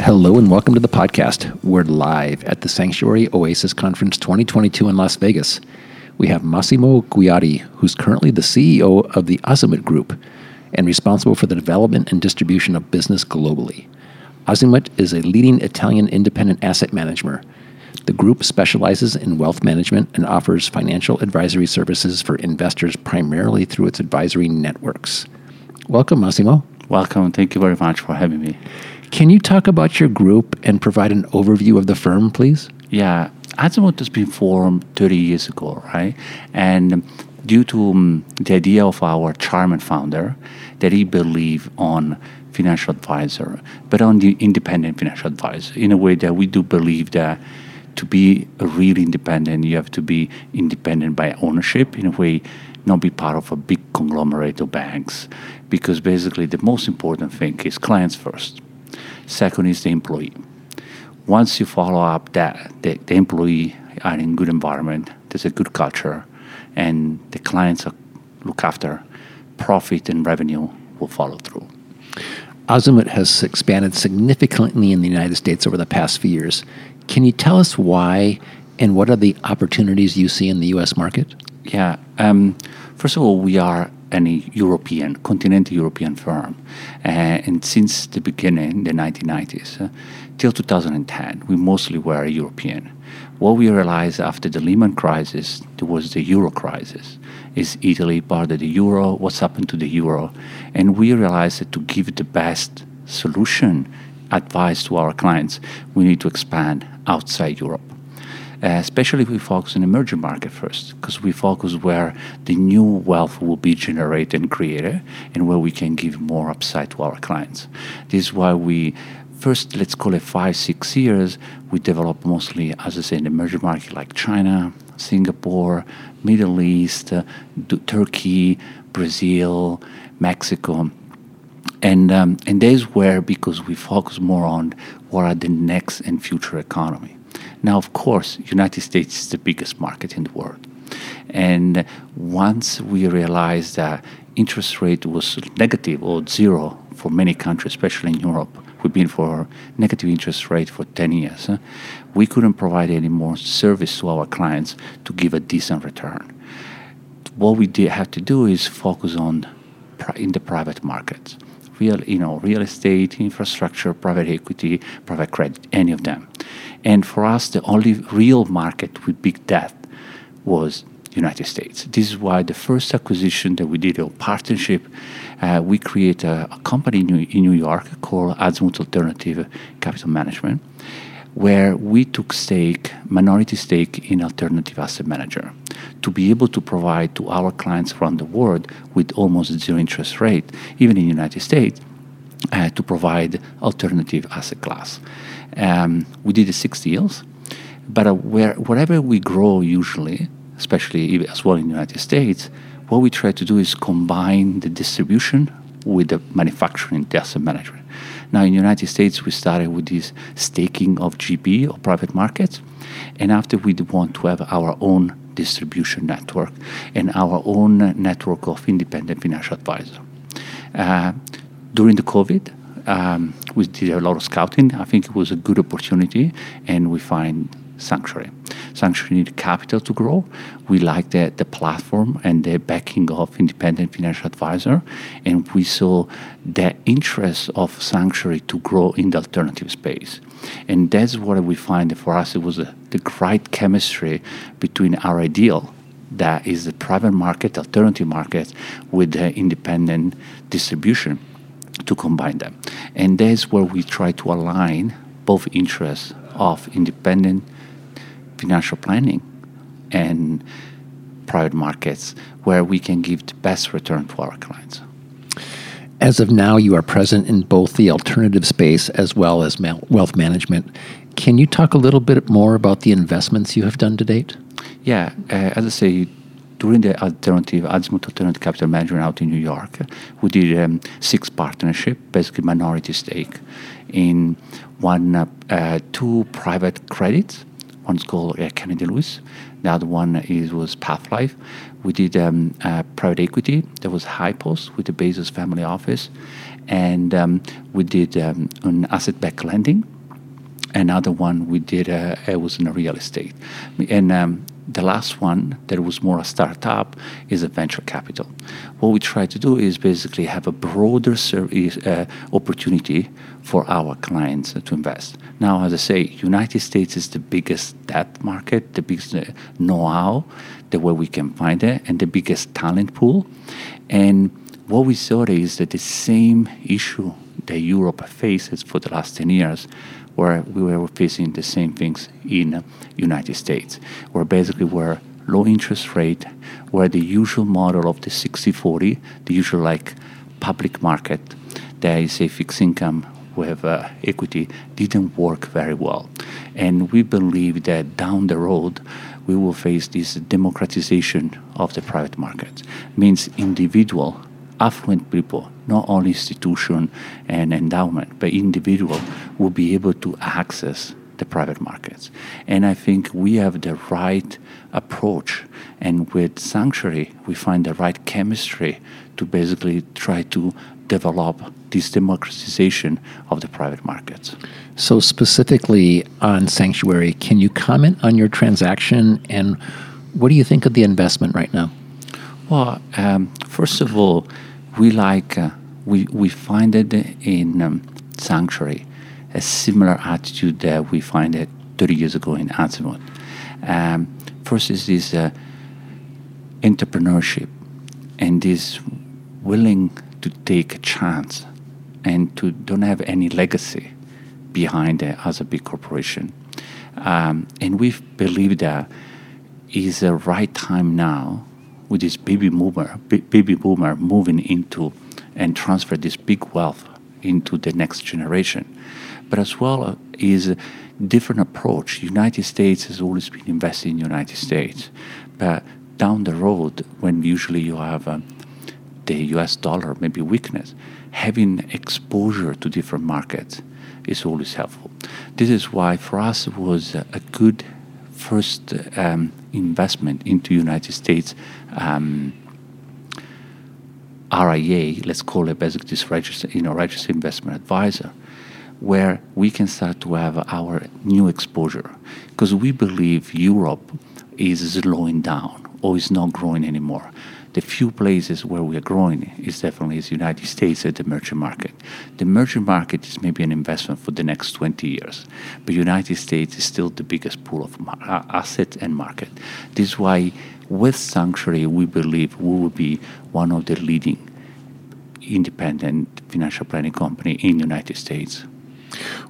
Hello and welcome to the podcast. We're live at the Sanctuary Oasis Conference 2022 in Las Vegas. We have Massimo Guiati, who's currently the CEO of the Azimut Group and responsible for the development and distribution of business globally. Azimut is a leading Italian independent asset manager. The group specializes in wealth management and offers financial advisory services for investors primarily through its advisory networks. Welcome, Massimo. Welcome. Thank you very much for having me. Can you talk about your group and provide an overview of the firm, please? Yeah, Azimut has been formed 30 years ago, right? And due to um, the idea of our chairman founder that he believed on financial advisor, but on the independent financial advisor, in a way that we do believe that to be really independent, you have to be independent by ownership, in a way, not be part of a big conglomerate of banks, because basically the most important thing is clients first Second is the employee. Once you follow up that the, the employee are in good environment, there's a good culture, and the clients are look after, profit and revenue will follow through. Azimut has expanded significantly in the United States over the past few years. Can you tell us why and what are the opportunities you see in the U.S. market? Yeah. Um, first of all, we are any European, continental European firm. Uh, and since the beginning, the 1990s, uh, till 2010, we mostly were European. What we realized after the Lehman crisis, there was the euro crisis. Is Italy part of the euro? What's happened to the euro? And we realized that to give the best solution advice to our clients, we need to expand outside Europe. Uh, especially if we focus on emerging market first, because we focus where the new wealth will be generated and created, and where we can give more upside to our clients. This is why we first, let's call it five, six years, we develop mostly, as I say, in emerging market like China, Singapore, Middle East, uh, Turkey, Brazil, Mexico. And, um, and that is where, because we focus more on what are the next and future economy. Now, of course, United States is the biggest market in the world. And once we realized that interest rate was negative or zero for many countries, especially in Europe, we've been for negative interest rate for 10 years, we couldn't provide any more service to our clients to give a decent return. What we did have to do is focus on in the private markets real, you know, real estate, infrastructure, private equity, private credit, any of them. And for us, the only real market with big debt was United States. This is why the first acquisition that we did, a partnership, uh, we created a, a company in New, in New, York called Azimut Alternative Capital Management, where we took stake, minority stake in alternative asset manager, to be able to provide to our clients around the world with almost zero interest rate, even in the United States, uh, to provide alternative asset class. Um, we did six deals, but uh, where, wherever we grow usually, especially as well in the United States, what we try to do is combine the distribution with the manufacturing, the asset management. Now, in the United States, we started with this staking of GP or private markets, and after we want to have our own distribution network and our own network of independent financial advisors. Uh, during the COVID, um, we did a lot of scouting. I think it was a good opportunity, and we find Sanctuary. Sanctuary needed capital to grow. We like the, the platform and the backing of independent financial advisor, and we saw the interest of Sanctuary to grow in the alternative space. And that's what we find for us. It was a, the right chemistry between our ideal that is the private market, alternative market, with the independent distribution to combine them. And that's where we try to align both interests of independent financial planning and private markets where we can give the best return to our clients. As of now, you are present in both the alternative space as well as wealth management. Can you talk a little bit more about the investments you have done to date? Yeah, uh, as I say, during the alternative Azimut Alternative Capital Management out in New York, we did um, six partnership, basically minority stake, in one, uh, uh, two private credits. One's called uh, Kennedy Lewis. The other one is was Pathlight. We did um, private equity. There was Highpost with the Bezos family office, and um, we did um, an asset-backed lending. Another one we did uh, it was in real estate, and um, the last one that was more a startup is a venture capital. What we try to do is basically have a broader service, uh, opportunity for our clients to invest. Now, as I say, United States is the biggest debt market, the biggest uh, know-how, the way we can find it, and the biggest talent pool. And what we saw is that the same issue that Europe faces for the last 10 years where we were facing the same things in United States, where basically were low interest rate, where the usual model of the 60-40, the usual like public market, that is a fixed income with uh, equity, didn't work very well. And we believe that down the road, we will face this democratization of the private market. Means individual affluent people, not only institution and endowment, but individual will be able to access the private markets. And I think we have the right approach. And with Sanctuary, we find the right chemistry to basically try to develop this democratization of the private markets. So, specifically on Sanctuary, can you comment on your transaction and what do you think of the investment right now? Well, um, first of all, we like uh, we we find it in um, Sanctuary a similar attitude that we find it 30 years ago in Azimut. Um, first is this uh, entrepreneurship and this willing to take a chance and to don't have any legacy behind it as a big corporation. Um, and we believe that is the right time now with this baby boomer, baby boomer moving into and transfer this big wealth into the next generation. But as well uh, is a different approach. United States has always been investing in United States, but down the road, when usually you have uh, the U.S. dollar maybe weakness, having exposure to different markets is always helpful. This is why for us it was a good first um, investment into United States um, RIA, let's call it basically this register, you know, registered investment advisor, where we can start to have our new exposure, because we believe Europe is slowing down or is not growing anymore the few places where we are growing is definitely the United States at the emerging market. The emerging market is maybe an investment for the next 20 years, but the United States is still the biggest pool of uh, assets and market. This is why with Sanctuary, we believe we will be one of the leading independent financial planning company in the United States.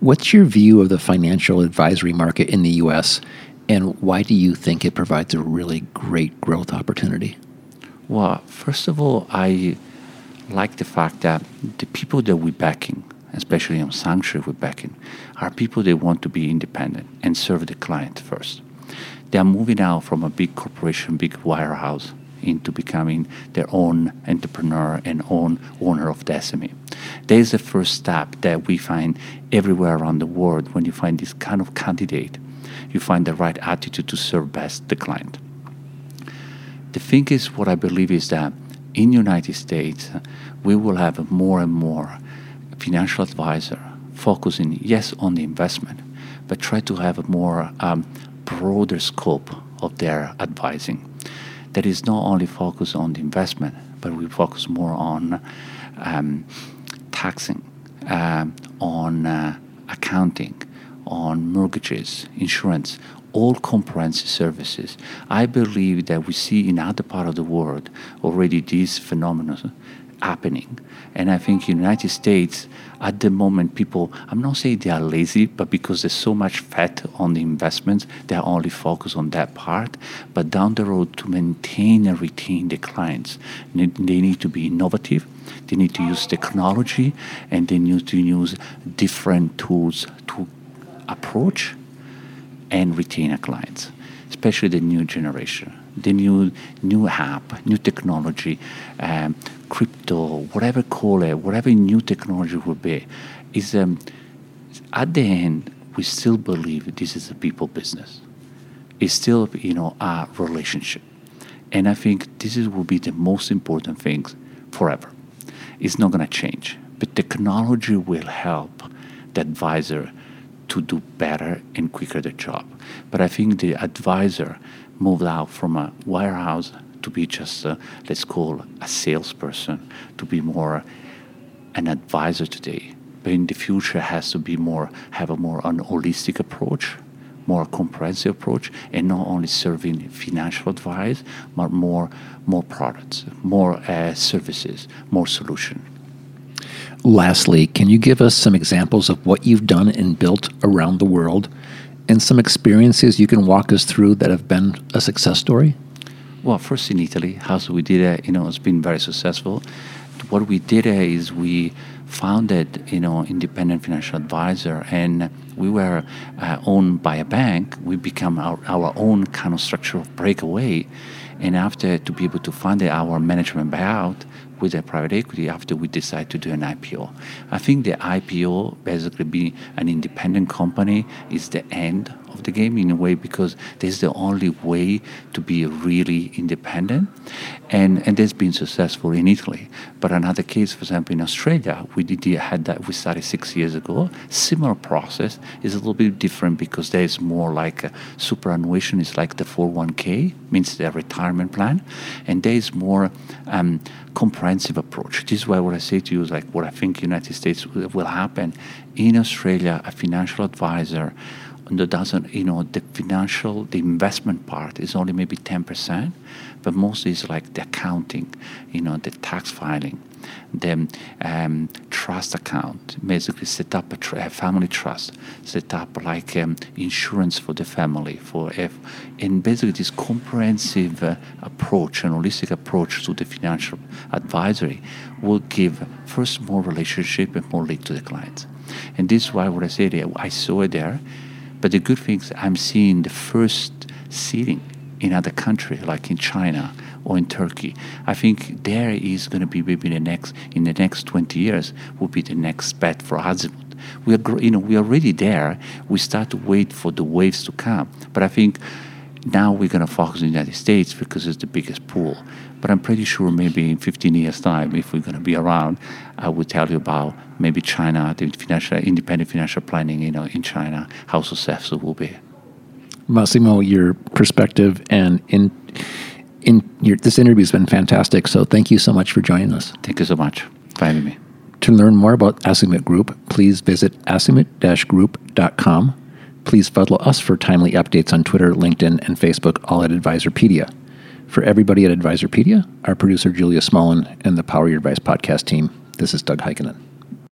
What's your view of the financial advisory market in the U.S., and why do you think it provides a really great growth opportunity? Well, first of all, I like the fact that the people that we're backing, especially on Sanctuary we're backing, are people that want to be independent and serve the client first. They are moving out from a big corporation, big wirehouse, into becoming their own entrepreneur and own owner of the. That is the first step that we find everywhere around the world when you find this kind of candidate. You find the right attitude to serve best the client. The thing is, what I believe is that in United States, we will have more and more financial advisor focusing, yes, on the investment, but try to have a more um, broader scope of their advising. That is not only focused on the investment, but we focus more on um, taxing, um, on uh, accounting, on mortgages, insurance, all comprehensive services. I believe that we see in other part of the world already these phenomenon happening. And I think in the United States, at the moment, people, I'm not saying they are lazy, but because there's so much fat on the investments, they are only focused on that part. But down the road, to maintain and retain the clients, they need to be innovative, they need to use technology, and they need to use different tools to approach and retain our clients, especially the new generation, the new new app, new technology, um, crypto, whatever call it, whatever new technology will be, is um, at the end we still believe this is a people business. It's still you know a relationship, and I think this is, will be the most important things forever. It's not going to change, but technology will help the advisor to do better and quicker the job. But I think the advisor moved out from a wirehouse to be just, a, let's call a salesperson, to be more an advisor today. But in the future, has to be more, have a more an holistic approach, more comprehensive approach, and not only serving financial advice, but more, more products, more uh, services, more solution. Lastly, can you give us some examples of what you've done and built around the world and some experiences you can walk us through that have been a success story? Well, first in Italy, how we did it, you know, it's been very successful. What we did is we founded, you know, independent financial advisor, and we were uh, owned by a bank. We become our, our own kind of structure of breakaway, and after to be able to fund our management buyout, with a private equity after we decide to do an IPO. I think the IPO, basically being an independent company, is the end of the game in a way because this is the only way to be really independent. And, and that's been successful in Italy. But another case, for example, in Australia, we did had that we started six years ago. Similar process is a little bit different because there is more like a superannuation is like the 401k, means the retirement plan. And there is more um, comprehensive approach. This is why what I say to you is like what I think United States will happen. In Australia, a financial advisor that doesn't, you know, the financial, the investment part is only maybe 10%, but mostly it's like the accounting, you know, the tax filing, the um, trust account, basically set up a, a, family trust, set up like um, insurance for the family, for if, and basically this comprehensive uh, approach, an holistic approach to the financial advisory will give first more relationship and more lead to the clients. And this is why what I said, I saw it there but the good thing is I'm seeing the first seeding in other countries like in China or in Turkey. I think there is going to be maybe the next in the next 20 years will be the next bet for Azimut. We are you know we are already there. We start to wait for the waves to come. But I think now we're going to focus on the United States because it's the biggest pool. But I'm pretty sure maybe in 15 years' time, if we're going to be around, I will tell you about maybe China, the financial independent financial planning, you know, in China, how successful will be. Massimo, your perspective and in in your, this interview has been fantastic. So thank you so much for joining us. Thank you so much for having me. To learn more about Azimut Group, please visit azimut-group.com. Please follow us for timely updates on Twitter, LinkedIn, and Facebook, all at Advisorpedia. For everybody at Advisorpedia, our producer Julia Smolin, and the Power Your Advice podcast team, this is Doug Heikkinen.